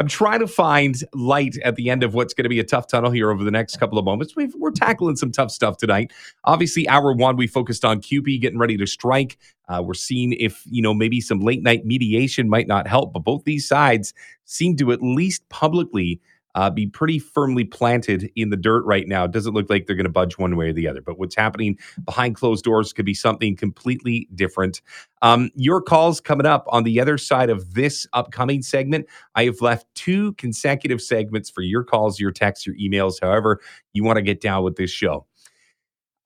I'm trying to find light at the end of what's going to be a tough tunnel here over the next couple of moments. we are tackling some tough stuff tonight. Obviously, hour one, we focused on CUPE getting ready to strike. Uh, we're seeing if, you know, maybe some late night mediation might not help, but both these sides seem to at least publicly uh, be pretty firmly planted in the dirt right now. It doesn't look like they're going to budge one way or the other. But what's happening behind closed doors could be something completely different. Um, your calls coming up on the other side of this upcoming segment. I have left two consecutive segments for your calls, your texts, your emails, however you want to get down with this show.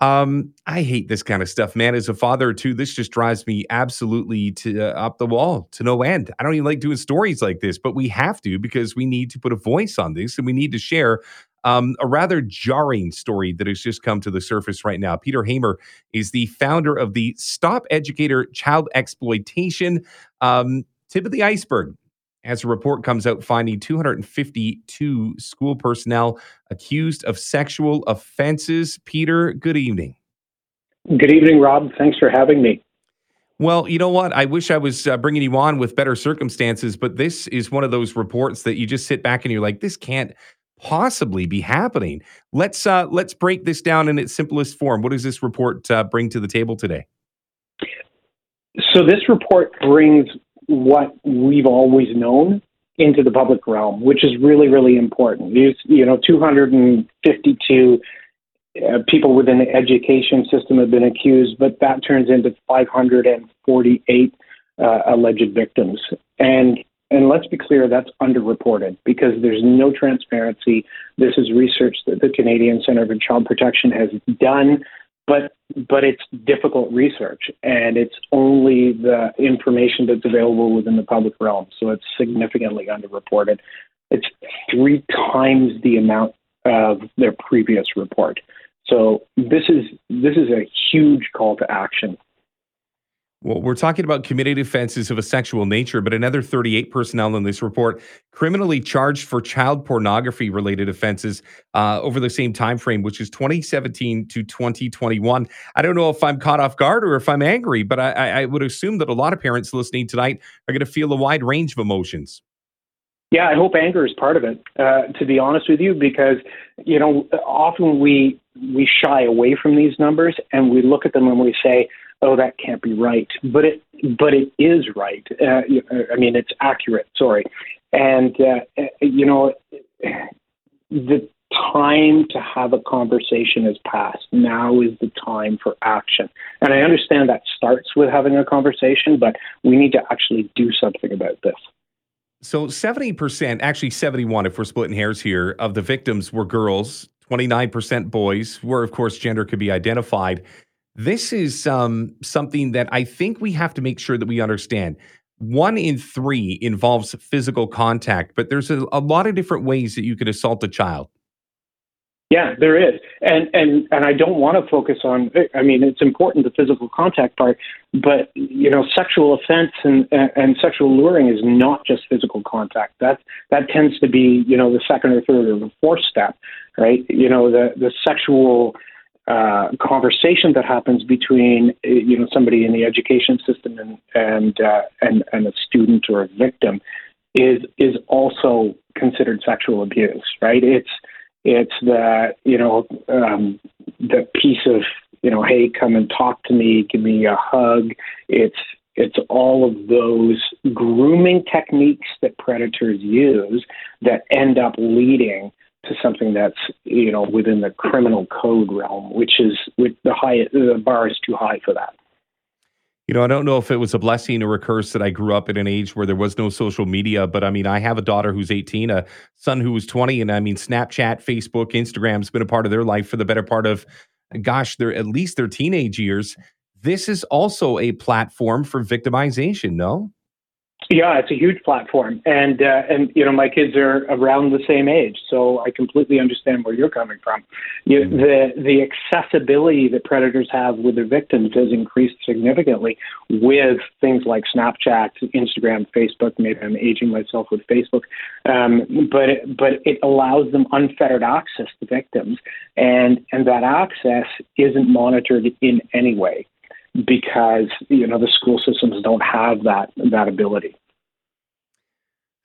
Um, I hate this kind of stuff, man. As a father too, this just drives me absolutely to uh, up the wall to no end. I don't even like doing stories like this, but we have to because we need to put a voice on this and we need to share um, a rather jarring story that has just come to the surface right now. Peter Hamer is the founder of the Stop Educator Child Exploitation. Um, tip of the iceberg as a report comes out finding 252 school personnel accused of sexual offenses. Peter, good evening. Good evening, Rob. Thanks for having me. Well, you know what? I wish I was uh, bringing you on with better circumstances, but this is one of those reports that you just sit back and you're like, this can't possibly be happening. Let's uh, let's break this down in its simplest form. What does this report uh, bring to the table today? So this report brings what we've always known into the public realm, which is really, really important. These, you know, 252 uh, people within the education system have been accused, but that turns into 548 uh, alleged victims. And and let's be clear, that's underreported because there's no transparency. This is research that the Canadian Centre for Child Protection has done but but it's difficult research and it's only the information that's available within the public realm so it's significantly underreported. It's three times the amount of their previous report. So this is this is a huge call to action well, we're talking about committed offenses of a sexual nature, but another 38 personnel in this report criminally charged for child pornography related offenses uh, over the same time frame, which is 2017 to 2021. I don't know if I'm caught off guard or if I'm angry, but I, I would assume that a lot of parents listening tonight are going to feel a wide range of emotions. Yeah, I hope anger is part of it. Uh, to be honest with you, because you know often we we shy away from these numbers and we look at them and we say, oh, that can't be right. But it, but it is right. Uh, I mean, it's accurate. Sorry, and uh, you know, the time to have a conversation has passed. Now is the time for action. And I understand that starts with having a conversation, but we need to actually do something about this. So 70%, actually 71 if we're splitting hairs here, of the victims were girls, 29% boys, where of course gender could be identified. This is um, something that I think we have to make sure that we understand. One in three involves physical contact, but there's a, a lot of different ways that you could assault a child. Yeah, there is, and and and I don't want to focus on. I mean, it's important the physical contact part, but you know, sexual offense and and sexual luring is not just physical contact. That that tends to be you know the second or third or the fourth step, right? You know, the the sexual uh, conversation that happens between you know somebody in the education system and and uh, and, and a student or a victim is is also considered sexual abuse, right? It's it's the you know um, the piece of you know hey come and talk to me, give me a hug. It's it's all of those grooming techniques that predators use that end up leading to something that's you know within the criminal code realm, which is with the high the bar is too high for that. You know, I don't know if it was a blessing or a curse that I grew up in an age where there was no social media, but I mean, I have a daughter who's 18, a son who was 20, and I mean, Snapchat, Facebook, Instagram's been a part of their life for the better part of, gosh, they're at least their teenage years. This is also a platform for victimization, no? Yeah, it's a huge platform, and uh, and you know my kids are around the same age, so I completely understand where you're coming from. You, mm-hmm. The the accessibility that predators have with their victims has increased significantly with things like Snapchat, Instagram, Facebook. Maybe I'm aging myself with Facebook, um, but it, but it allows them unfettered access to victims, and and that access isn't monitored in any way because you know the school systems don't have that that ability.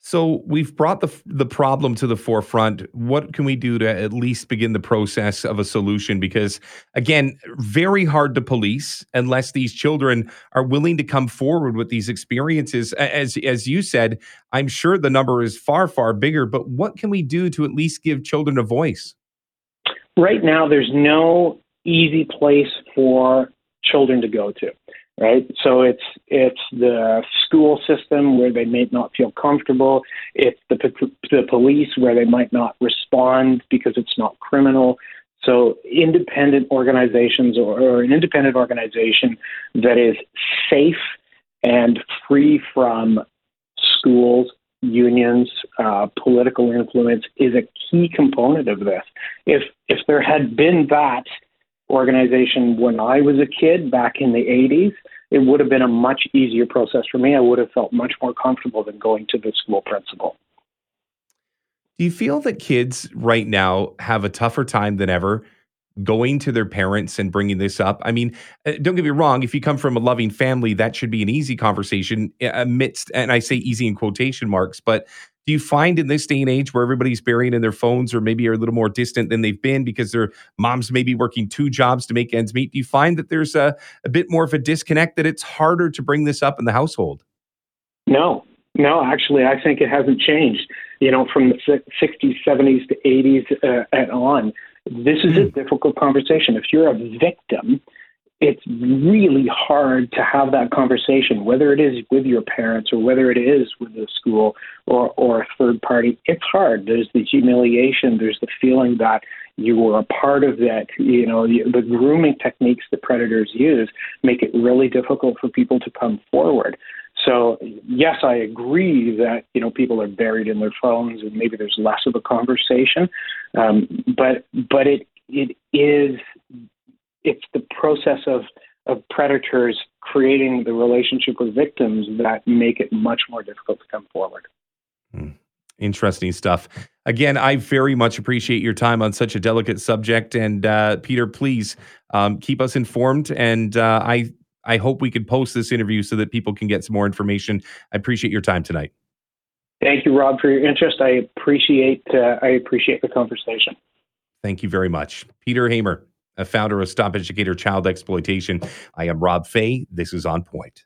So we've brought the the problem to the forefront. What can we do to at least begin the process of a solution? Because again, very hard to police unless these children are willing to come forward with these experiences. As as you said, I'm sure the number is far far bigger. But what can we do to at least give children a voice? Right now, there's no easy place for children to go to right? So it's it's the school system where they may not feel comfortable. It's the the police where they might not respond because it's not criminal. So independent organizations or, or an independent organization that is safe and free from schools, unions, uh, political influence is a key component of this. If if there had been that organization when I was a kid back in the 80s, it would have been a much easier process for me. I would have felt much more comfortable than going to the school principal. Do you feel that kids right now have a tougher time than ever going to their parents and bringing this up? I mean, uh, don't get me wrong, if you come from a loving family, that should be an easy conversation uh, amidst, and I say easy in quotation marks, but do you find in this day and age where everybody's buried in their phones or maybe are a little more distant than they've been because their moms may be working two jobs to make ends meet? Do you find that there's a, a bit more of a disconnect that it's harder to bring this up in the household? No, no, actually, I think it hasn't changed. You know, from the 60s, 70s to 80s uh, and on, this is a hmm. difficult conversation. If you're a victim, it's really hard to have that conversation, whether it is with your parents or whether it is with the school or, or a third party. It's hard. There's the humiliation. There's the feeling that you were a part of that. You know, the, grooming techniques that predators use make it really difficult for people to come forward. So yes, I agree that you know people are buried in their phones and maybe there's less of a conversation, um, but but it it is it's the process of of predators creating the relationship with victims that make it much more difficult to come forward. Hmm. Interesting stuff. Again, I very much appreciate your time on such a delicate subject. And uh, Peter, please um, keep us informed. And uh, I I hope we could post this interview so that people can get some more information. I appreciate your time tonight. Thank you, Rob, for your interest. I appreciate uh, I appreciate the conversation. Thank you very much, Peter Hamer founder of Stop Educator Child Exploitation. I am Rob Fai. This is On Point.